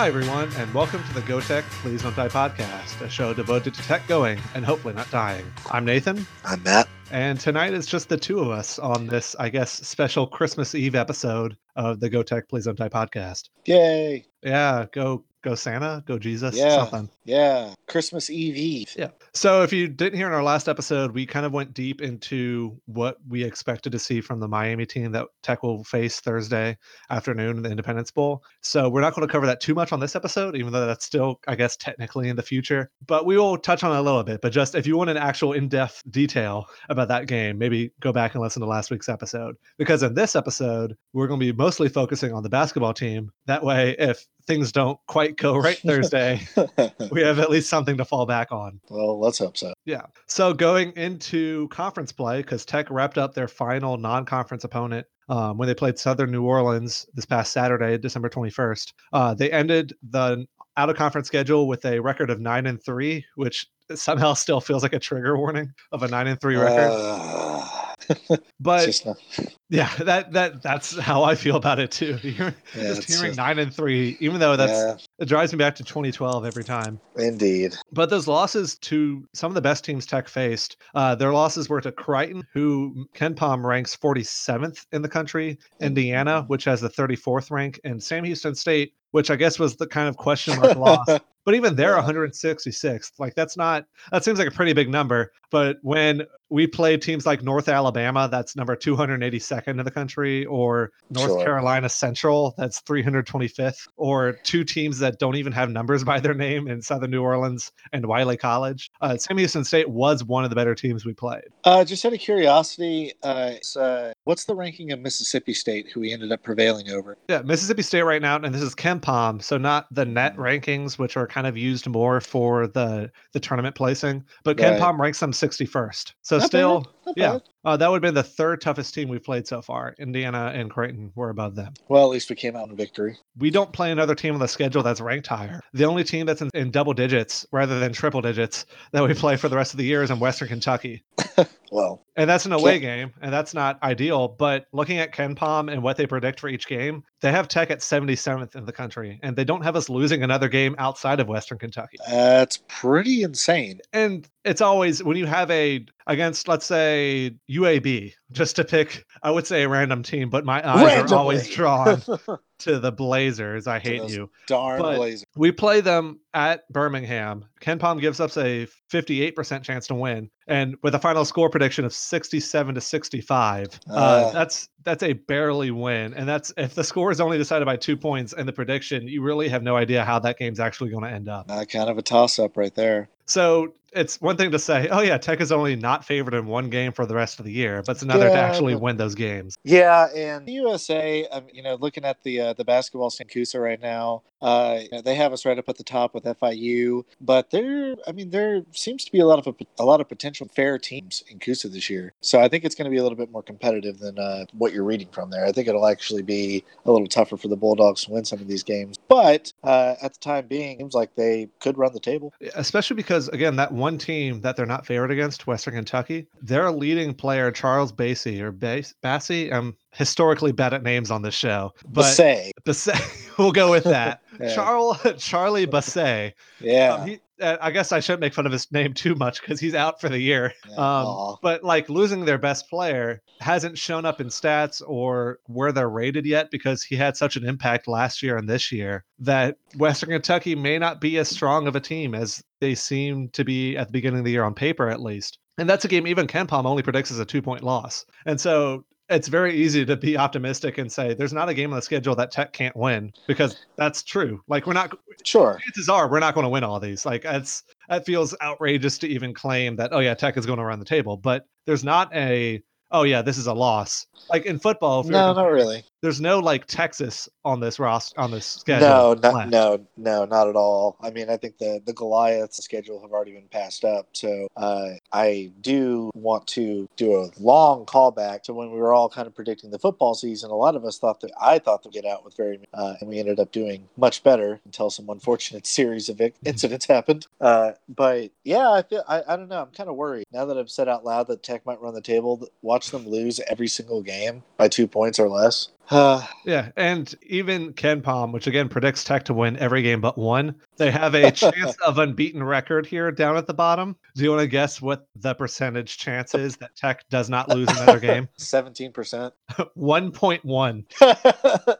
Hi, everyone, and welcome to the Go Tech Please Don't Die podcast, a show devoted to tech going and hopefully not dying. I'm Nathan, I'm Matt. and tonight it's just the two of us on this, I guess, special Christmas Eve episode of the Go Tech Please Don't Die podcast. Yay. Yeah, go go Santa, go Jesus, Yeah. something. Yeah. Christmas Eve Eve. Yeah. So if you didn't hear in our last episode, we kind of went deep into what we expected to see from the Miami team that Tech will face Thursday afternoon in the Independence Bowl. So we're not going to cover that too much on this episode, even though that's still, I guess, technically in the future. But we will touch on it a little bit. But just if you want an actual in-depth detail about that game, maybe go back and listen to last week's episode. Because in this episode, we're going to be mostly focusing on the basketball team. That way, if things don't quite go right Thursday, we have at least something to fall back on. well, let's hope so. Yeah. So going into conference play, because Tech wrapped up their final non-conference opponent um, when they played Southern New Orleans this past Saturday, December 21st. Uh, they ended the out-of-conference schedule with a record of nine and three, which somehow still feels like a trigger warning of a nine and three record. Uh, but yeah, that that that's how I feel about it too. Hearing- yeah, just hearing just- nine and three, even though that's yeah, it drives me back to 2012 every time. indeed. But those losses to some of the best teams Tech faced, uh, their losses were to Creighton, who KenPom ranks 47th in the country, Indiana, which has the 34th rank, and Sam Houston State, which I guess was the kind of question mark loss. But even they're Yeah. 166th. Like that's not that seems like a pretty big number. But when we play teams like North Alabama, that's number 282nd in the country, or North Sure. Carolina Central, that's 325th, or two teams that don't even have numbers by their name in Southern New Orleans and Wiley College. Uh, Sam Houston State was one of the better teams we played. Uh, just out of curiosity, uh, uh, what's the ranking of Mississippi State, who we ended up prevailing over? Yeah, Mississippi State right now, and this is KenPom, so not the net Mhm. rankings, which are kind of used more for the the tournament placing. But Ken Right. Palm ranks them 61st. So Not still, bad, not yeah. bad. Uh, that would have been the third toughest team we've played so far. Indiana and Creighton were above them. Well, at least we came out in victory. We don't play another team on the schedule that's ranked higher. The only team that's in, in double digits rather than triple digits that we play for the rest of the year is in Western Kentucky. Well, And that's an away game, and that's not ideal. But looking at KenPom and what they predict for each game, they have Tech at 77th in the country, and they don't have us losing another game outside of Western Kentucky. that's pretty insane. And it's always when you have a against, let's say UAB, just to pick, I would say a random team, but my eyes are always drawn to the Blazers. I hate you. Darn But- Blazer. We play them at Birmingham. KenPom gives us a 58% chance to win, and with a final score prediction of 67 to 65. Uh, Uh. that's that's a barely win, and that's if the score is only decided by two points and the prediction, you really have no idea how that game's actually going to end up. Uh, kind of a toss up right there. So it's one thing to say, oh yeah, Tech is only not favored in one game for the rest of the year, but it's another to actually win those games. Yeah, and the USA, um, you know, looking at the uh, the basketball Sankusa right now, uh, they have us right up at the top with FIU, but there, I mean, there seems to be a lot of a lot of potential fair teams in C-USA this year. So I think it's going to be a little bit more competitive than uh, what you're reading from there. I think it'll actually be a little tougher for the Bulldogs to win some of these games, but uh, at the time being, it seems like they could run the table. especially because again that one team that they're not favored against western kentucky their leading player charles bassey or Bas- bassey i'm um, historically bad at names on this show But say, Bassey, we'll go with that Yeah. Charles, charlie Bassey. yeah, Um, he, uh, i guess i shouldn't make fun of his name too much because he's out for the year um, but like losing their best player hasn't shown up in stats or where they're rated yet because he had such an impact last year and this year that Western Kentucky may not be as strong of a team as they seem to be at the beginning of the year on paper, at least. And that's a game even KenPom only predicts as a two point loss. And so it's very easy to be optimistic and say there's not a game on the schedule that Tech can't win because that's true. Like we're not sure. chances are we're not going to win all these. Like it's that feels outrageous to even claim that oh yeah Tech is going to run the table, but there's not a oh yeah this is a loss. Like in football, if No, not really. There's no like Texas on this roster on this schedule. No, not, no, no, not at all. I mean, I think the the Goliaths schedule have already been passed up. So uh, I do want to do a long callback to when we were all kind of predicting the football season. A lot of us thought that I thought they'd get out with very, uh, and we ended up doing much better until some unfortunate series of incidents happened. Uh, but yeah, I feel I, I don't know. I'm kind of worried now that I've said out loud that Tech might run the table. Watch them lose every single game by two points or less. Uh, Yeah, and even KenPom, which again predicts Tech to win every game but one, they have a chance of unbeaten record here down at the bottom. Do you want to guess what the percentage chance is that Tech does not lose another game? Seventeen percent. 1.1.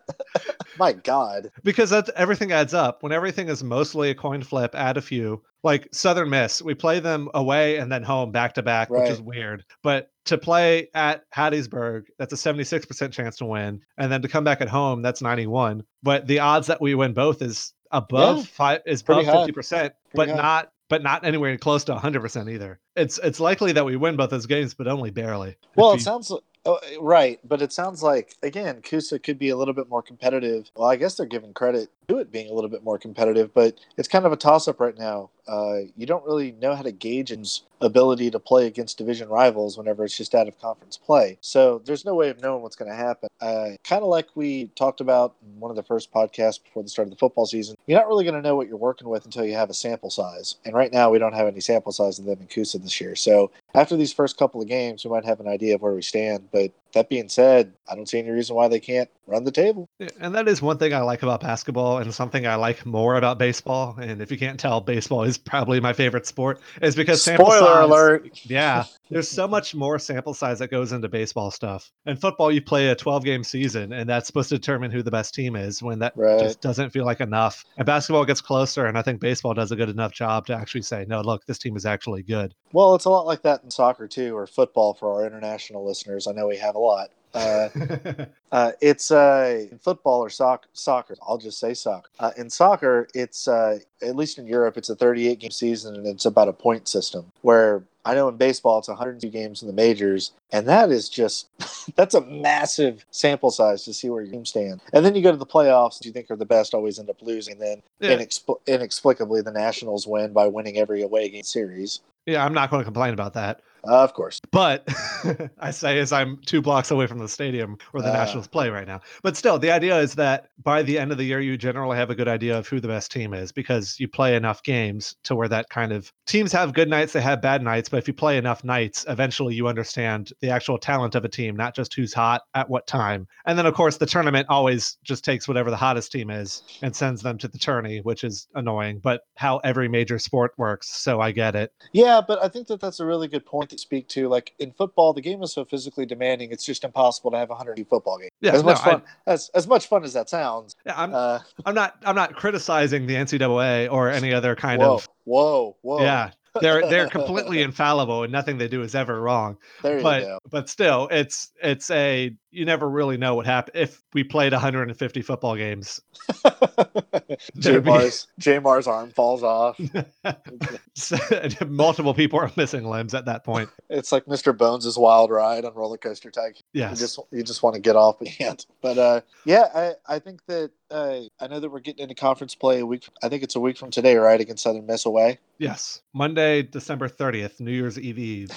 My God. Because that's everything adds up. When everything is mostly a coin flip, add a few. Like Southern Miss, we play them away and then home back to back, which is weird. But to play at Hattiesburg, that's a 76% chance to win. And then to come back at home, that's 91. But the odds that we win both is above Yeah, five is above 50%, but high. not but not anywhere close to 100% either. It's it's likely that we win both those games, but only barely. Well, it sounds oh, right, but it sounds like again, C-USA could be a little bit more competitive. Well, I guess they're giving credit to it being a little bit more competitive, but it's kind of a toss-up right now. Uh, you don't really know how to gauge his ability to play against division rivals whenever it's just out of conference play. So there's no way of knowing what's going to happen. Uh, kind of like we talked about in one of the first podcasts before the start of the football season. You're not really going to know what you're working with until you have a sample size. And right now, we don't have any sample size of them in C-USA this year. So after these first couple of games, we might have an idea of where we stand. But that being said, I don't see any reason why they can't run the table. And that is one thing I like about basketball and something I like more about baseball. And if you can't tell, baseball is probably my favorite sport, is because sample Spoiler size- alert. Yeah, there's so much more sample size that goes into baseball stuff. And football, you play a 12 game season, and that's supposed to determine who the best team is when that Right. just doesn't feel like enough. And basketball gets closer, and I think baseball does a good enough job to actually say, no, look, this team is actually good. Well, it's a lot like that in soccer too, or football for our international listeners. I know we have a lot. Uh, uh, it's uh, football or soc- soccer. I'll just say soccer. Uh, in soccer, it's uh, at least in Europe, it's a 38 game season and it's about a point system. Where I know in baseball, it's 102 games in the majors, and that is just that's a massive sample size to see where your team stand. And then you go to the playoffs, you think are the best, always end up losing. Then yeah, inexpl- inexplicably, the Nationals win by winning every away game series. yeah, I'm not going to complain about that. Uh, of course. But I say as I'm two blocks away from the stadium where the Ah. Nationals play right now. But still, the idea is that by the end of the year, you generally have a good idea of who the best team is because you play enough games to where that kind of teams have good nights, they have bad nights. But if you play enough nights, eventually you understand the actual talent of a team, not just who's hot at what time. And then, of course, the tournament always just takes whatever the hottest team is and sends them to the tourney, which is annoying, but how every major sport works. So I get it. Yeah, but I think that that's a really good point to speak to. Like in football, the game is so physically demanding; it's just impossible to have a hundred football game. Yeah, as much no, I- fun as as much fun as that sounds. Yeah, I'm, Uh, I'm not I'm not criticizing the NCAA or any other kind whoa, of whoa, whoa! yeah. They're they're completely infallible and nothing they do is ever wrong. there you But go. but still, it's it's a you never really know what happened if we played 150 football games. J there'd be- Mars, J'Mar's arm falls off. Multiple people are missing limbs at that point. It's like Mr. Bones' wild ride on Roller Coaster Tycoon. You just you just want to get off, you can't. But uh, yeah, I I think that uh, I know that we're getting into conference play a week. I think it's a week from today, right? Against Southern Miss away. Yes. Monday, December 30th, New Year's Eve Eve.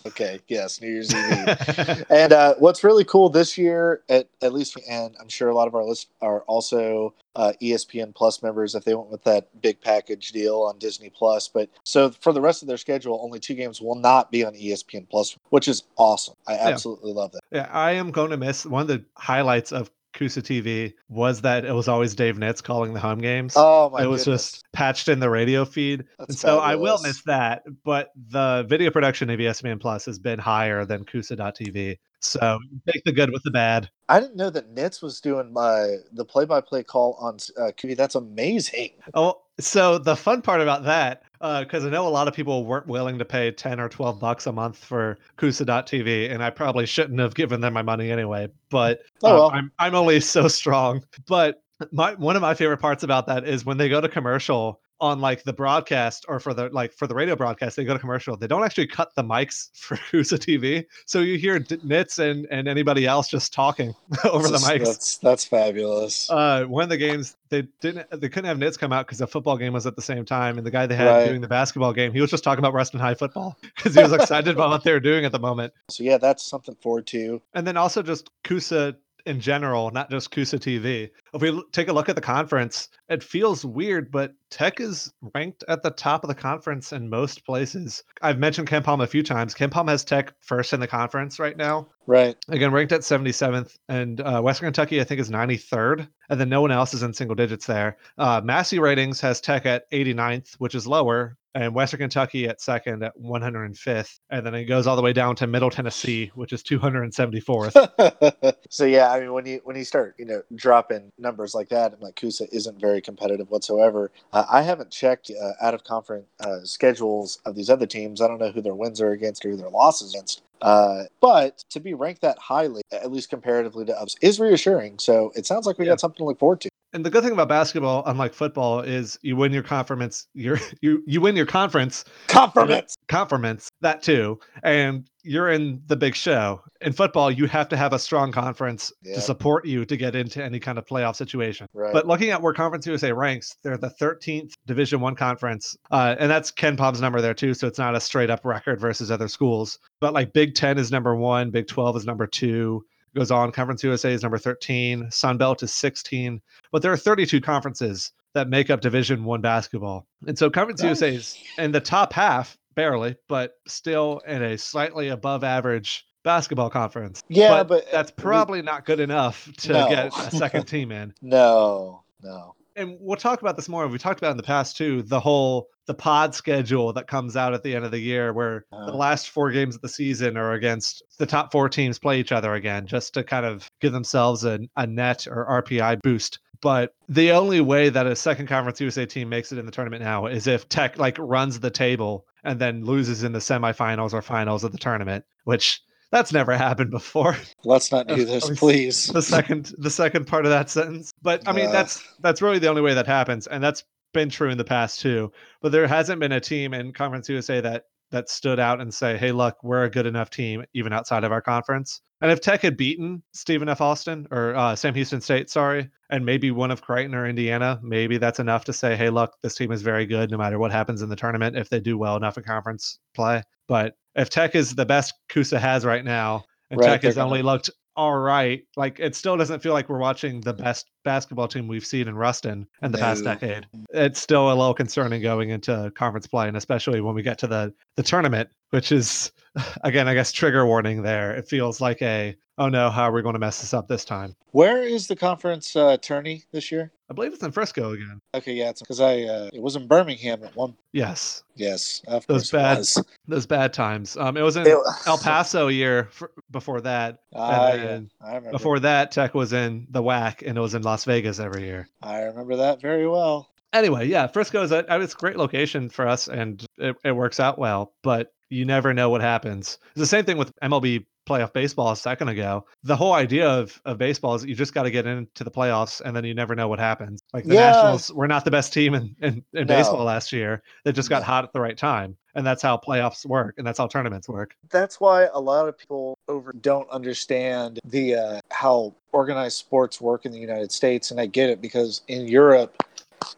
okay. Yes, New Year's Eve. and uh, what's really cool this year, at, at least, and I'm sure a lot of our lists are also uh, ESPN Plus members if they went with that big package deal on Disney Plus. But so for the rest of their schedule, only two games will not be on ESPN Plus, which is awesome. I absolutely love that. Yeah, I am going to miss one of the highlights of C-USA TV was that it was always Dave Nitz calling the home games. Oh my it was goodness. just patched in the radio feed. That's and so I will miss that, but the video production of ESPN Plus has been higher than CUSA.tv. So take the good with the bad. I didn't know that Nitz was doing my the play-by-play call on uh, QB. That's amazing. Oh, so the fun part about that, because I know a lot of people weren't willing to pay 10 or 12 bucks a month for CUSA.tv, and I probably shouldn't have given them my money anyway, but Oh, um, well. I'm, I'm only so strong. But my one of my favorite parts about that is when they go to commercial on like the broadcast or for the like for the radio broadcast they go to commercial they don't actually cut the mics for C-USA TV so you hear D- Nitz and and anybody else just talking over the That's- mics That's that's fabulous. uh, one of the games they didn't they couldn't have Nitz come out because the football game was at the same time, and the guy they had Right. doing the basketball game, he was just talking about Ruston High football because he was excited about what they were doing at the moment. so yeah, that's something forward to. And then also just C-USA in general, not just C-USA TV. If we take a look at the conference, it feels weird, but Tech is ranked at the top of the conference in most places. I've mentioned KenPom a few times. KenPom has Tech first in the conference right now. Right. Again, ranked at 77th, and uh, Western Kentucky, I think, is 93rd, and then no one else is in single digits there. Uh, Massey ratings has Tech at 89th, which is lower, and Western Kentucky at second at 105th, and then it goes all the way down to Middle Tennessee, which is 274th. so yeah, I mean, when you when you start, you know, dropping numbers like that, and like C-USA isn't very competitive whatsoever. Uh, I haven't checked uh, out of conference uh, schedules of these other teams. I don't know who their wins are against or who their losses against. Uh, but to be ranked that highly, at least comparatively to us, is reassuring. So it sounds like we Yeah. got something to look forward to. And the good thing about basketball, unlike football, is you win your conference. You're you you win your conference Conference. conference that too, and you're in the big show. In football, you have to have a strong conference Yeah. to support you to get into any kind of playoff situation. Right. But looking at where Conference USA ranks, they're the 13th Division One conference, uh, and that's Ken Pom's number there too. So it's not a straight up record versus other schools. But like Big Ten is number one, Big 12 is number two. Goes on. Conference USA is number 13. Sun Belt is 16. But there are 32 conferences that make up Division One basketball, and so Conference Nice. USA is in the top half, barely, but still in a slightly above average basketball conference. yeah, but, uh, that's we- probably not good enough to No. get a second team in no, no. And we'll talk about this more. We talked about in the past too. The whole the pod schedule that comes out at the end of the year, where the Uh. last four games of the season are against the top four teams play each other again, just to kind of give themselves a, a net or RPI boost. But the only way that a second conference USA team makes it in the tournament now is if Tech like runs the table and then loses in the semifinals or finals of the tournament, which that's never happened before Let's not do this, please. the second the second part of that sentence. But I mean Uh. that's that's really the only way that happens, and that's been true in the past too. But there hasn't been a team in Conference USA that that stood out and say, "Hey, look, we're a good enough team even outside of our conference." And if Tech had beaten Stephen F. Austin or uh, Sam Houston State, sorry, and maybe one of Creighton or Indiana, maybe that's enough to say, "Hey, look, this team is very good no matter what happens in the tournament if they do well enough in conference play." But if Tech is the best C-USA has right now, and Right, Tech has only looked all right. Like it still doesn't feel like we're watching the best basketball team we've seen in Ruston in the past decade. It's still a little concerning going into conference play, and especially when we get to the the tournament, which is again, I guess, trigger warning. There, it feels like a oh no, how are we going to mess this up this time? Where is the conference uh, tourney this year? I believe it's in Frisco again. Okay, yeah, it's because I uh, it was in Birmingham at one. Yes, Yes, Those bad- those bad times. Um, it was in It- El Paso a year f- before that. And yeah, I remember. Before that, Tech was in the WAC, and it was in Las Vegas every year. I remember that very well. anyway, yeah, Frisco is a it's a great location for us, and it, it works out well. But you never know what happens. It's the same thing with MLB playoff baseball a second ago. The whole idea of, of baseball is you just got to get into the playoffs, and then you never know what happens. Like the Yeah. Nationals were not the best team in, in, in No. baseball last year. They just got hot at the right time, and that's how playoffs work, and that's how tournaments work. That's why a lot of people over don't understand the uh, how organized sports work in the United States, and I get it because in Europe,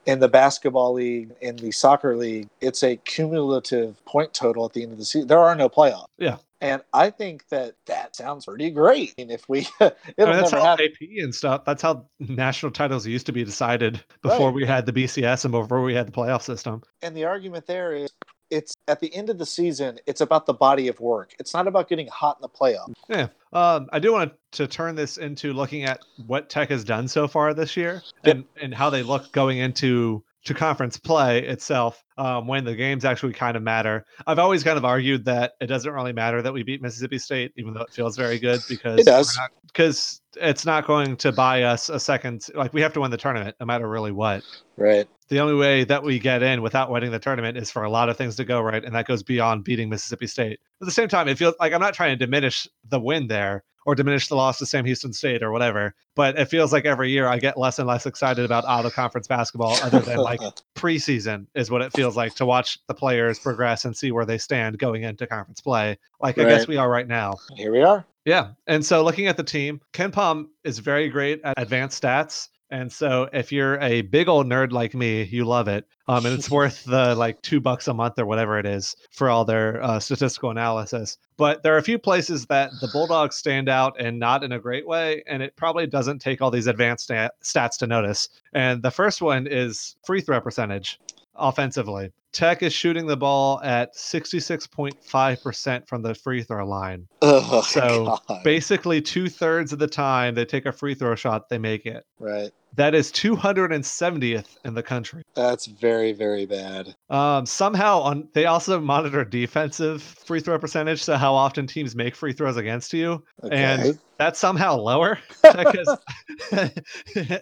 in the basketball league, in the soccer league, it's a cumulative point total at the end of the season. There are no playoffs. Yeah. And I think that that sounds pretty great. And if we, it'll I mean, that's how happen. AP and stuff. That's how national titles used to be decided before Right. we had the BCS and before we had the playoff system. And the argument there is it's at the end of the season, it's about the body of work. It's not about getting hot in the playoffs. Yeah. Um, I do want to turn this into looking at what Tech has done so far this year and, and how they look going into to conference play itself um, when the games actually kind of matter. I've always kind of argued that it doesn't really matter that we beat Mississippi State, even though it feels very good because It does. because it's not going to buy us a second. Like we have to win the tournament no matter really what. Right. The only way that we get in without winning the tournament is for a lot of things to go right, and that goes beyond beating Mississippi State. At the same time, it feels like I'm not trying to diminish the win there or diminish the loss to Sam Houston State or whatever, but it feels like every year I get less and less excited about out of conference basketball, other than like preseason is what it feels like to watch the players progress and see where they stand going into conference play. Like I guess we are right now. Here we are. Yeah. And so looking at the team, KenPom is very great at advanced stats. And so if you're a big old nerd like me, you love it. Um, and it's worth the like two bucks a month or whatever it is for all their uh, statistical analysis. But there are a few places that the Bulldogs stand out and not in a great way. And it probably doesn't take all these advanced stat- stats to notice. And the first one is free throw percentage offensively. Tech is shooting the ball at 66.5% from the free throw line. Oh, So God. basically, two thirds of the time they take a free throw shot, they make it. right. That is 270th in the country. That's very, very bad. Um, somehow on they also monitor defensive free throw percentage, so how often teams make free throws against you, Okay. and that's somehow lower. because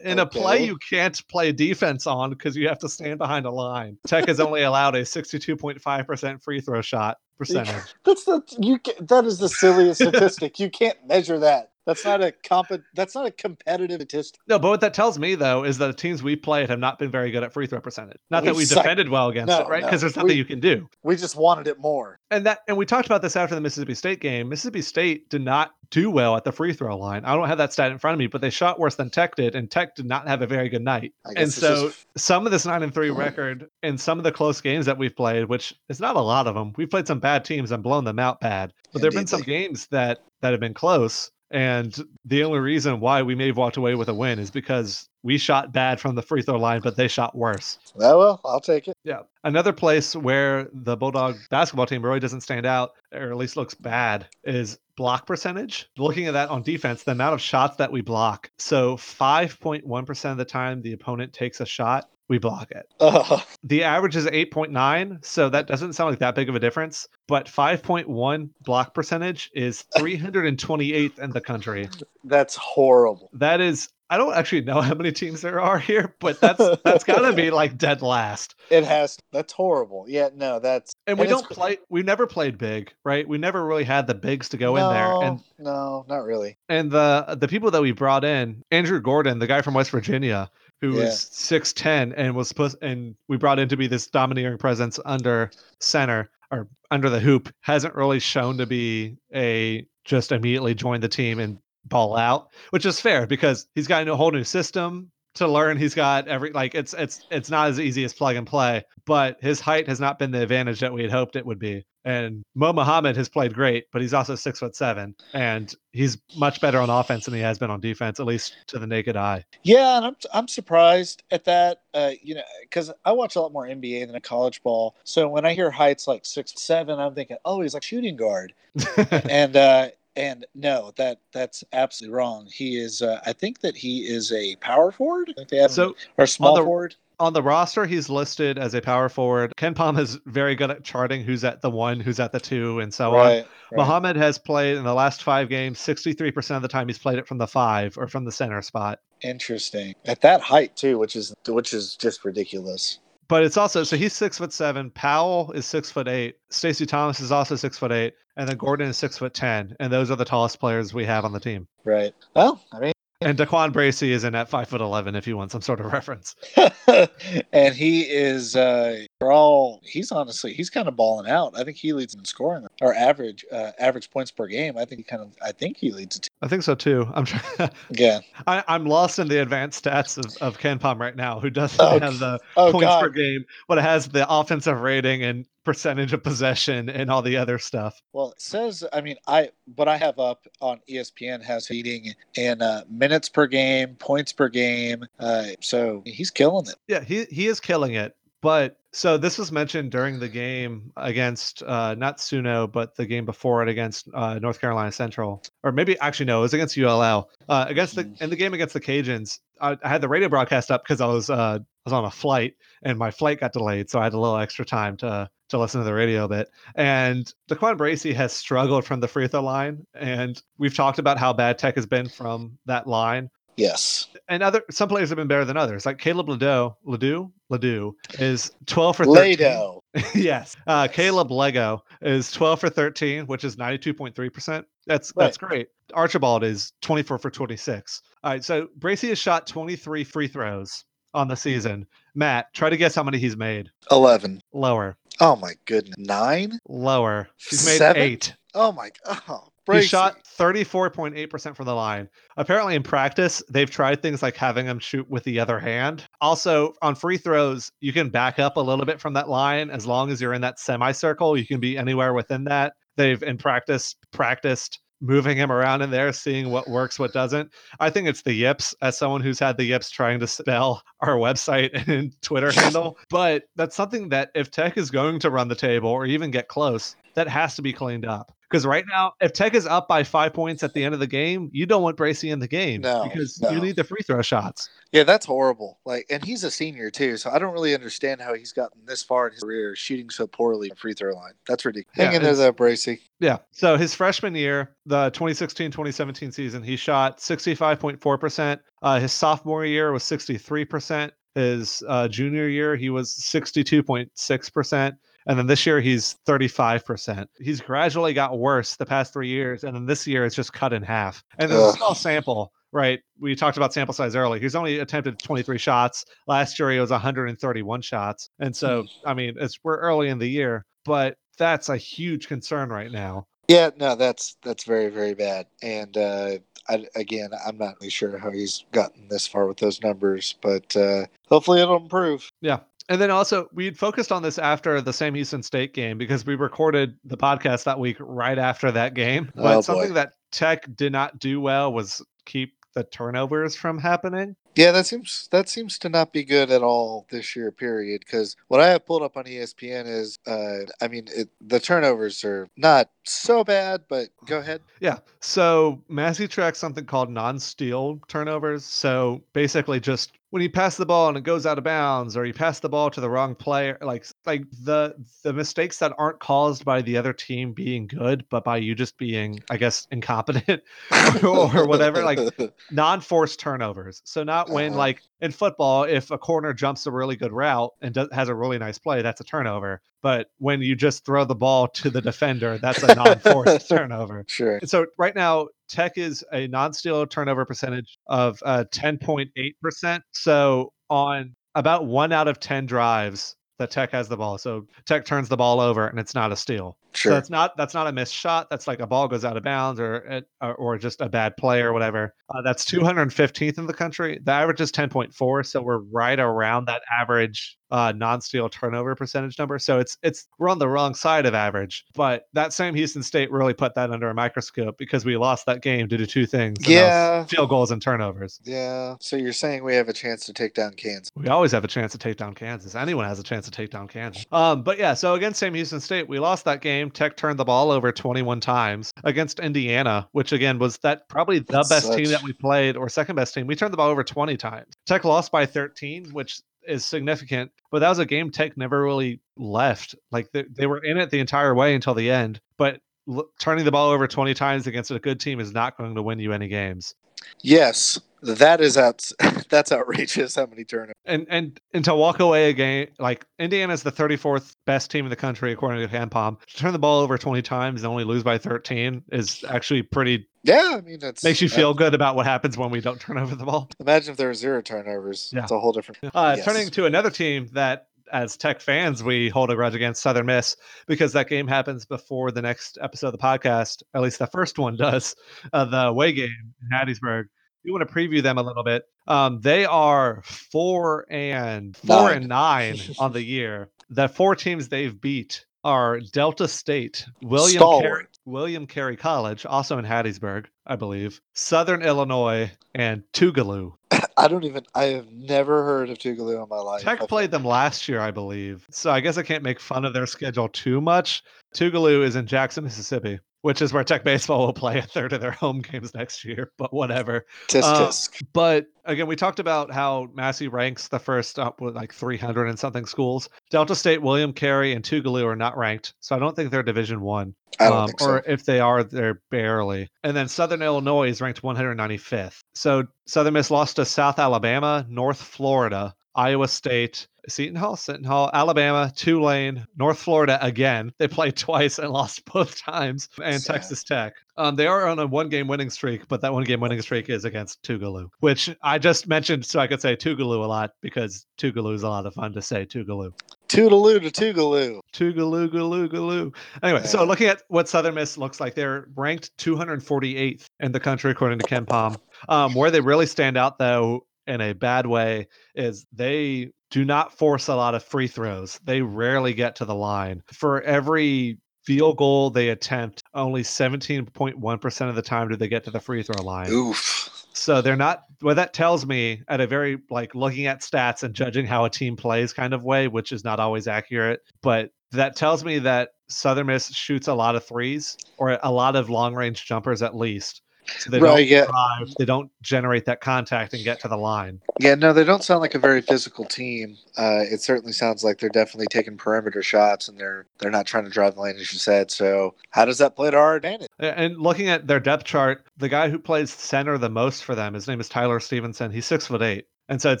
in a play you can't play defense on because you have to stand behind a line. Tech is only allowed a 62.5% free throw shot percentage. That's the you. That is the silliest statistic. You can't measure that. That's not a comp. That's not a competitive statistic. No, but what that tells me though is that the teams we played have not been very good at free throw percentage. Not that We we suck. defended well against No, it, right? no. Because there's nothing We- you can do. We just wanted it more. And that and we talked about this after the Mississippi State game. Mississippi State did not do well at the free throw line. I don't have that stat in front of me, but they shot worse than Tech did, and Tech did not have a very good night. And so some of this nine and three record and some of the close games that we've played, which is not a lot of them, we've played some bad teams and blown them out bad. But there have been some games that that have been close. And the only reason why we may have walked away with a win is because we shot bad from the free throw line, but they shot worse. Oh, well, I'll take it. Yeah. Another place where the Bulldog basketball team really doesn't stand out, or at least looks bad, is block percentage. Looking at that on defense, the amount of shots that we block. So 5.1% of the time the opponent takes a shot, we block it. Oh, The average is 8.9, so that doesn't sound like that big of a difference. But 5.1 block percentage is 328th in the country. that's horrible. That is, I don't actually know how many teams there are here, but that's that's got to be like dead last. It has. That's horrible. Yeah, no, that's. And we And don't play. We never played big, right? We never really had the bigs to go in there. No, And no, not really. and the the people that we brought in, Andrew Gordon, the guy from West Virginia, who Yeah. was six ten and was supposed, and we brought in to be this domineering presence under center or under the hoop, hasn't really shown to be a just immediately join the team and ball out, which is fair because he's got a whole new system to learn. He's got every like it's it's it's not as easy as plug and play, but his height has not been the advantage that we had hoped it would be. And Mo Muhammad has played great, but he's also six foot seven, and he's much better on offense than he has been on defense, at least to the naked eye. Yeah, and I'm I'm surprised at that. Uh, you know, because I watch a lot more NBA than a college ball. So when I hear heights like six seven, I'm thinking, oh, he's like shooting guard. and uh, and no, that that's absolutely wrong. He is. Uh, I think that he is a power forward. I think they have so him- or small the- forward. On the roster, he's listed as a power forward. KenPom is very good at charting who's at the one, who's at the two, and so on. Right. right. Muhammad has played in the last five games, 63% of the time he's played it from the five or from the center spot. Interesting. At that height too, which is which is just ridiculous. But it's also so he's six foot seven. Powell is six foot eight. Stacey Thomas is also six foot eight, and then Gordon is six foot ten. And those are the tallest players we have on the team. Right. Well, I mean, And Daquan Bracey is in at five foot eleven, if you want some sort of reference. and he is uh all he's honestly he's kind of balling out. I think he leads in scoring or average uh, average points per game. I think he kind of I think he leads it. I think so too. I'm trying. Yeah. I, I'm lost in the advanced stats of, of KenPom right now, who doesn't Oh, have the Oh points per game, but it has the offensive rating and percentage of possession and all the other stuff. Well, it says I mean I what I have up on ESPN has leading in uh, minutes per game, points per game. Uh, so he's killing it. Yeah, he he is killing it. But so this was mentioned during the game against uh, not Suno, but the game before it against uh, North Carolina Central, or maybe actually no, it was against ULL. Uh, against the in the game against the Cajuns, I, I had the radio broadcast up because I was uh, I was on a flight and my flight got delayed, so I had a little extra time to to listen to the radio a bit. And Daquan Bracey has struggled from the free throw line, and we've talked about how bad Tech has been from that line Yes. and other some players have been better than others. Like Kalob Ledoux, Ledoux, Ledoux is 12 for 13. Lado. yes. Uh, Kalob Lego is 12 for 13, which is 92.3%. That's Right. that's great. Archibald is 24 for 26. All right, so Bracey has shot 23 free throws on the season. Matt, try to guess how many he's made. Eleven. Lower. Oh my goodness. Nine. Lower. He's made Seven? 8. Oh my. Oh Bracey. He shot 34.8% from the line. Apparently, in practice, they've tried things like having him shoot with the other hand. Also, on free throws, you can back up a little bit from that line as long as you're in that semicircle. You can be anywhere within that. They've in practice practiced moving him around in there, seeing what works, what doesn't. I think it's the yips as someone who's had the yips trying to spell our website and Twitter handle. But that's something that if Tech is going to run the table or even get close, that has to be cleaned up. Because right now, if Tech is up by five points at the end of the game, you don't want Bracey in the game No, because no. you need the free throw shots. Yeah, that's horrible. Like, and he's a senior too, so I don't really understand how he's gotten this far in his career shooting so poorly at free throw line. That's ridiculous. Yeah, Hang in there, though, Bracey. Yeah. So his freshman year, the 2016 2017 season, he shot 65.4%. Uh, his sophomore year was 63%. His uh, junior year, he was 62.6%. And then this year, he's 35%. He's gradually got worse the past three years. And then this year, it's just cut in half. And there's a small sample, right? We talked about sample size earlier. He's only attempted 23 shots. Last year, he was 131 shots. And so, I mean, it's we're early in the year, but that's a huge concern right now. Yeah, no, that's that's very very bad. And uh, I, again, I'm not really sure how he's gotten this far with those numbers, but uh, hopefully it'll improve. Yeah. And then also, we'd focused on this after the Sam Houston State game because we recorded the podcast that week right after that game. Oh, But boy. something that Tech did not do well was keep the turnovers from happening. Yeah, that seems that seems to not be good at all this year. Period. Because what I have pulled up on ESPN is, uh, I mean, it, the turnovers are not so bad, but go ahead. Yeah. So Massey tracks something called non-steal turnovers. So basically just when you pass the ball and it goes out of bounds or you pass the ball to the wrong player, like like the the mistakes that aren't caused by the other team being good, but by you just being, I guess, incompetent or whatever, like non-forced turnovers. So not when Uh-huh. like in football, if a corner jumps a really good route and does, has a really nice play, that's a turnover. But when you just throw the ball to the defender, that's a non-forced turnover. sure. So right now, Tech is a non-steal turnover percentage of uh, 10.8%. So on about one out of 10 drives that Tech has the ball. So Tech turns the ball over and it's not a steal. So that's not that's not a missed shot. That's like a ball goes out of bounds or or, or just a bad play or whatever. Uh, that's 215th in the country. The average is 10.4, so we're right around that average uh, non-steal turnover percentage number. So it's it's we're on the wrong side of average. But that Sam Houston State really put that under a microscope because we lost that game due to two things. and that was Yeah. field goals and turnovers. Yeah. So you're saying we have a chance to take down Kansas? We always have a chance to take down Kansas. Anyone has a chance to take down Kansas. Um, but yeah, so against Sam Houston State, we lost that game. Tech turned the ball over 21 times against Indiana, which again was that probably the That's best team that we played or second best team. We turned the ball over 20 times. Tech lost by 13, which is significant, but that was a game Tech never really left. Like they, they were in it the entire way until the end, but l- turning the ball over 20 times against a good team is not going to win you any games. Yes, that is out. That's outrageous. How many turnovers? and and and to walk away again like Indiana's the 34th best team in the country according to KenPom. To turn the ball over 20 times and only lose by 13 is actually pretty Yeah, I mean, it's makes you feel good about what happens when we don't turn over the ball. Imagine if there were zero turnovers. Yeah. It's a whole different. Uh, Yes. Turning to another team that, as Tech fans, we hold a grudge against Southern Miss because that game happens before the next episode of the podcast. At least the first one does. Uh, the away game in Hattiesburg. We want to preview them a little bit. Um, they are four and four Nine. and nine on the year. The four teams they've beat are Delta State, William Carey, William Carey College, also in Hattiesburg, I believe, Southern Illinois, and Tougaloo. I don't even. I have never heard of Tougaloo in my life. Tech played them last year, I believe. So I guess I can't make fun of their schedule too much. Tougaloo is in Jackson, Mississippi, which is where Tech baseball will play a third of their home games next year. But whatever. Tisk uh, tisk. But again, we talked about how Massey ranks the first up with like 300 and something schools. Delta State, William Carey, and Tougaloo are not ranked, so I don't think they're Division One. I don't Um, think so. or if they are, they're barely. And then Southern Illinois is ranked 195th. So Southern Miss lost to South Alabama, North Florida, Iowa State, Seton Hall, Seton Hall, Alabama, Tulane, North Florida again. They played twice and lost both times, and Sad. Texas Tech. Um, they are on a one-game winning streak, but that one-game winning streak is against Tougaloo, which I just mentioned so I could say Tougaloo a lot because Tougaloo is a lot of fun to say Tougaloo. Toodaloo to Toogaloo. Toogaloo, galoo, galoo. Anyway, so looking at what Southern Miss looks like, they're ranked 248th in the country according to KenPom. Um, where they really stand out, though, in a bad way, is they do not force a lot of free throws. They rarely get to the line. For every field goal they attempt, only 17.1% of the time do they get to the free throw line. Oof. So they're not what that tells me at a very like looking at stats and judging how a team plays kind of way, which is not always accurate, but that tells me that Southern Miss shoots a lot of threes or a lot of long range jumpers at least. So they Right, don't yeah. drive, they don't generate that contact and get to the line. Yeah, no, they don't sound like a very physical team. Uh, it certainly sounds like they're definitely taking perimeter shots and they're they're not trying to drive the lane as you said. So how does that play to our advantage? And looking at their depth chart, the guy who plays center the most for them, his name is Tyler Stevenson. He's six foot eight. And so it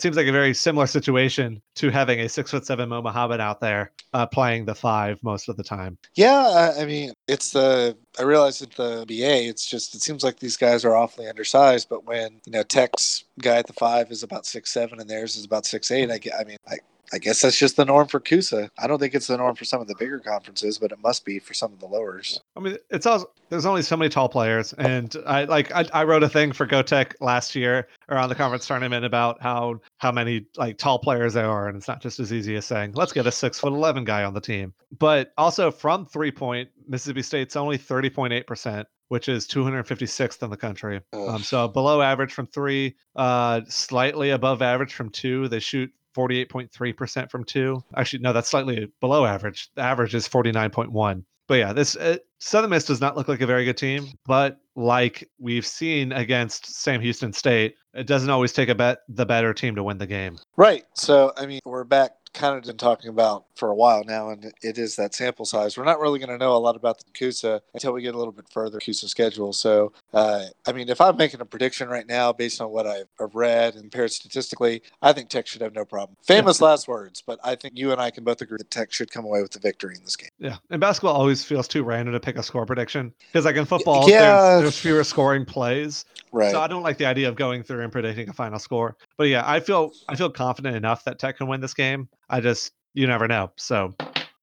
seems like a very similar situation to having a six foot seven Mo Mohammed out there uh, playing the five most of the time. Yeah, I, mean, it's the I realize at the BA, it's just it seems like these guys are awfully undersized. But when you know Tech's guy at the five is about six seven and theirs is about six eight, I, I mean, I, I guess that's just the norm for C-USA. I don't think it's the norm for some of the bigger conferences, but it must be for some of the lowers. I mean, it's also there's only so many tall players, and I like I, I wrote a thing for GoTech last year around the conference tournament about how how many like tall players there are, and it's not just as easy as saying let's get a six foot eleven guy on the team. But also from three point, Mississippi State's only thirty point eight percent. Which is 256th in the country. Um, so below average from three, uh, slightly above average from two. They shoot 48.3% from two. Actually, no, that's slightly below average. The average is 49.1. But yeah, this uh, Southern Miss does not look like a very good team. But like we've seen against Sam Houston State, it doesn't always take a bet the better team to win the game. Right. So, I mean, we're back kind of been talking about for a while now, and it is that sample size. We're not really going to know a lot about the C-USA until we get a little bit further C-USA schedule. So, uh, I mean, if I'm making a prediction right now based on what I've I've read and paired statistically, I think Tech should have no problem. Famous last words, but I think you and I can both agree that Tech should come away with the victory in this game. Yeah, and basketball always feels too random to pick a score prediction because, like in football, yeah. there's, there's fewer scoring plays. Right. So I don't like the idea of going through and predicting a final score. But yeah, I feel I feel confident enough that Tech can win this game. I just you never know. So,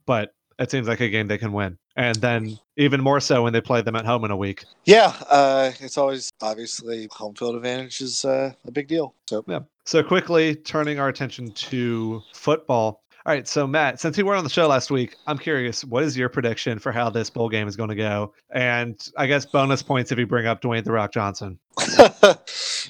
but it seems like a game they can win, and then even more so when they play them at home in a week. yeah. Uh, it's always obviously home field advantage is uh, a big deal. So, Yeah. So quickly turning our attention to football. All right, so Matt, since you weren't on the show last week, I'm curious, what is your prediction for how this bowl game is going to go? And I guess bonus points if you bring up Dwayne the Rock Johnson.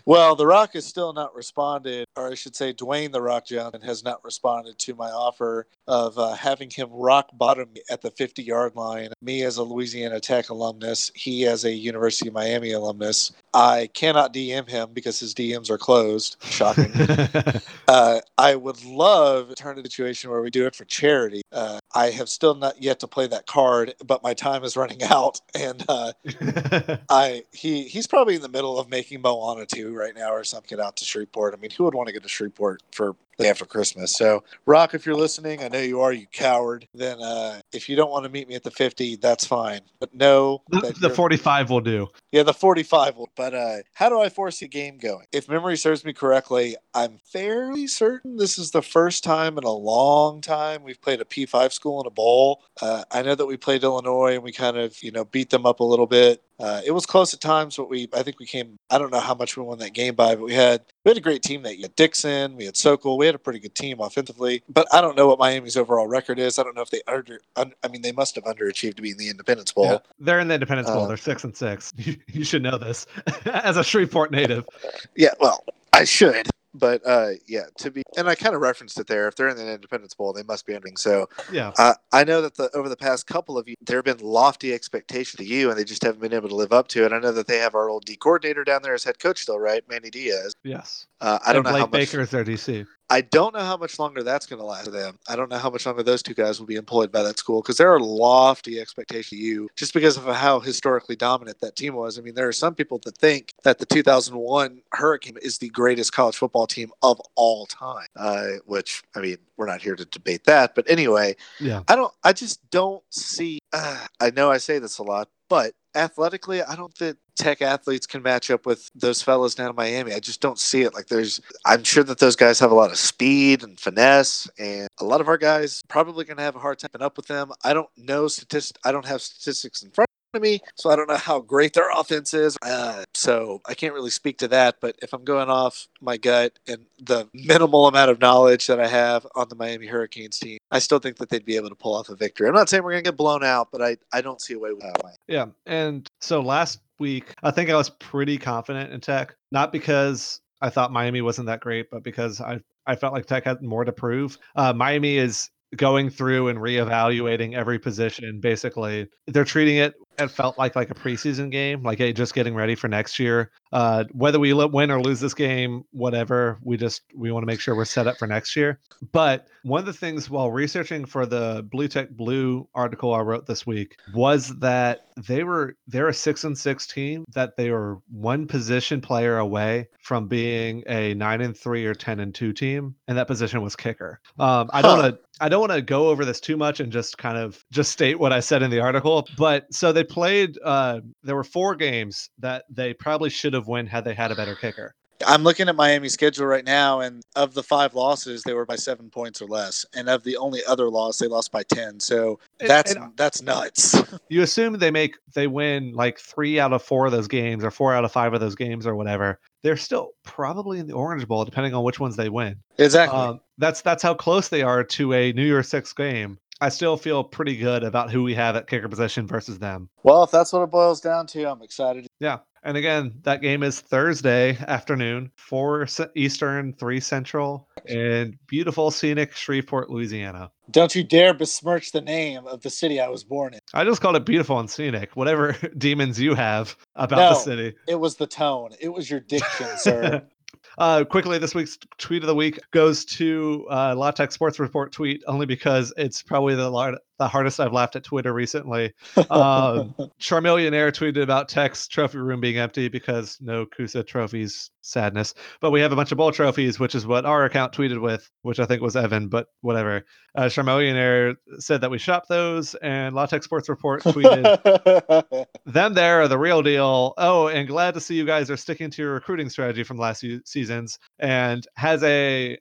well, The Rock has still not responded, or I should say, Dwayne The Rock Johnson has not responded to my offer of uh, having him rock bottom at the 50 yard line. Me as a Louisiana Tech alumnus, he as a University of Miami alumnus. I cannot DM him because his DMs are closed. Shocking. Uh, I would love to turn a situation where we do it for charity. Uh, I have still not yet to play that card, but my time is running out, and uh, I he he's probably in the middle of making Moana 2 right now or something out to Shreveport. I mean, who would want to go to Shreveport for after Christmas? So, Rock, if you're listening, I know you are, you coward. Then uh, if you don't want to meet me at the 50, that's fine. But no, the, the 45 will do. yeah, the 45 will. But uh, how do I force a game going? If memory serves me correctly, I'm fairly certain this is the first time in a long time we've played a P5 school in a bowl. Uh, I know that we played Illinois and we kind of, you know, beat them up a little bit. Uh, it was close at times, but we, I think we came, I don't know how much we won that game by, but we had, we had a great team that year. Dixon, we had Sokol, we had a pretty good team offensively, but I don't know what Miami's overall record is. I don't know if they under, un, I mean, they must have underachieved to be in the Independence Bowl. Yeah, they're in the Independence Bowl. Uh, They're six and six. You, you should know this as a Shreveport native. Yeah, well, I should, but uh, yeah, to be, and I kind of referenced it there. If they're in the Independence Bowl, they must be ending. So Yeah. uh, I know that the over the past couple of years, there have been lofty expectations to you, and they just haven't been able to live up to it. I know that they have our old D coordinator down there as head coach, still, right, Manny Diaz. Yes. Uh, I don't and know how Blake much. Baker is their DC. I don't know how much longer that's going to last for them. I don't know how much longer those two guys will be employed by that school because there are lofty expectations of you just because of how historically dominant that team was. I mean, there are some people that think that the 2001 Hurricane is the greatest college football team of all time, uh, which, I mean, we're not here to debate that. But anyway, Yeah. I don't, I just don't see, uh, I know I say this a lot, but athletically, I don't think Tech athletes can match up with those fellas down in Miami. I just don't see it. Like there's, I'm sure that those guys have a lot of speed and finesse, and a lot of our guys probably to have a hard time up with them. I don't know statistics. I don't have statistics in front of me, so I don't know how great their offense is. Uh, so I can't really speak to that. But if I'm going off my gut and the minimal amount of knowledge that I have on the Miami Hurricanes team, I still think that they'd be able to pull off a victory. I'm not saying we're going to get blown out, but I, I don't see a way without Miami. Yeah. And so last week, I think I was pretty confident in Tech, not because I thought Miami wasn't that great, but because I, I felt like Tech had more to prove. Uh, Miami is going through and reevaluating every position basically they're treating it it felt like like a preseason game like hey just getting ready for next year. Uh whether we win or lose this game whatever we just we want to make sure we're set up for next year. But one of the things while researching for the blue tech blue article i wrote this week was that they were they're a six and six team that they were one position player away from being a nine and three or ten and two team and that position was kicker. Um i don't Huh. want to I don't want to go over this too much and just kind of just state what I said in the article, but so they played uh there were four games that they probably should have won had they had a better kicker. I'm looking at Miami's schedule right now, and of the five losses, they were by seven points or less. And of the only other loss, they lost by ten. So And- that's and that's nuts. you assume they make they win like 3 out of 4 of those games or 4 out of 5 of those games or whatever. They're still probably in the Orange Bowl depending on which ones they win. exactly. Um, that's that's how close they are to a New Year's 6 game. I still feel pretty good about who we have at kicker position versus them. well, if that's what it boils down to, I'm excited. Yeah. And again, that game is Thursday afternoon, 4 Eastern, 3 Central, in beautiful, scenic Shreveport, Louisiana. Don't you dare besmirch the name of the city I was born in. I just called it beautiful and scenic, whatever demons you have about the No. city. It was the tone. It was your diction, sir. uh, quickly, this week's tweet of the week goes to uh, La Tech Sports Report tweet only because it's probably the the hardest I've laughed at Twitter recently. Um, Charmillionaire tweeted about Tech's trophy room being empty because no C-USA trophies. Sadness, but we have a bunch of bowl trophies, which is what our account tweeted with, which I think was Evan, but whatever. Uh, Charmillionaire said that we shopped those, and La Tech Sports Report tweeted them there are the real deal. Oh, and glad to see you guys are sticking to your recruiting strategy from last few seasons and has a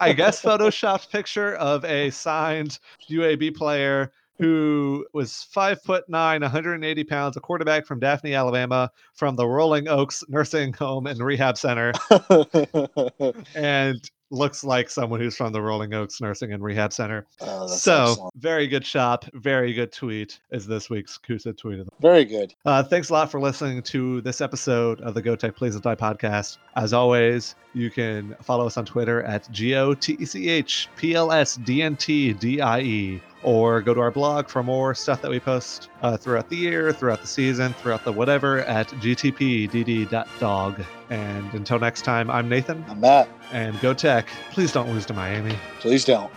I guess photoshopped picture of a signed UAB player who was five foot nine, 180 pounds, a quarterback from Daphne, Alabama, from the Rolling Oaks Nursing Home and Rehab Center, and looks like someone who's from the Rolling Oaks Nursing and Rehab Center. Oh, so excellent. very good shop, very good tweet is this week's C-USA tweet of the very good. uh, thanks a lot for listening to this episode of the Go Tech Please Don't Die podcast. As always, you can follow us on Twitter at G O T E C H P L S D N T D I E, or go to our blog for more stuff that we post uh, throughout the year, throughout the season, throughout the whatever at gtpdd.dog. And until next time, I'm Nathan, I'm Matt. And Go Tech. Please don't lose to Miami. Please don't.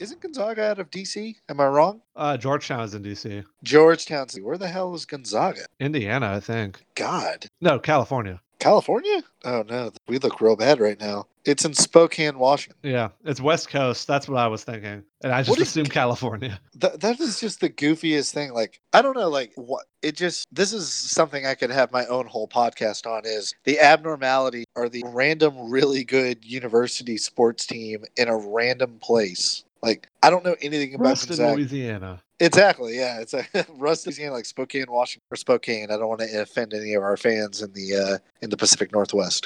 Isn't Gonzaga out of DC? Am I wrong? Uh, Georgetown is in DC. Georgetown. Where the hell is Gonzaga? Indiana, I think. God. No, California. California? Oh no, we look real bad right now. It's in Spokane, Washington. Yeah, it's West Coast. That's what I was thinking. And I just What is- assumed California. That that is just the goofiest thing. Like I don't know, like what it just. This is something I could have my own whole podcast on. Is the abnormality or the random really good university sports team in a random place. Like I don't know anything about Ruston, Gonzaga. Louisiana. Exactly, yeah. It's a Rusty, Louisiana, like Spokane, Washington, or Spokane. I don't want to offend any of our fans in the uh, in the Pacific Northwest.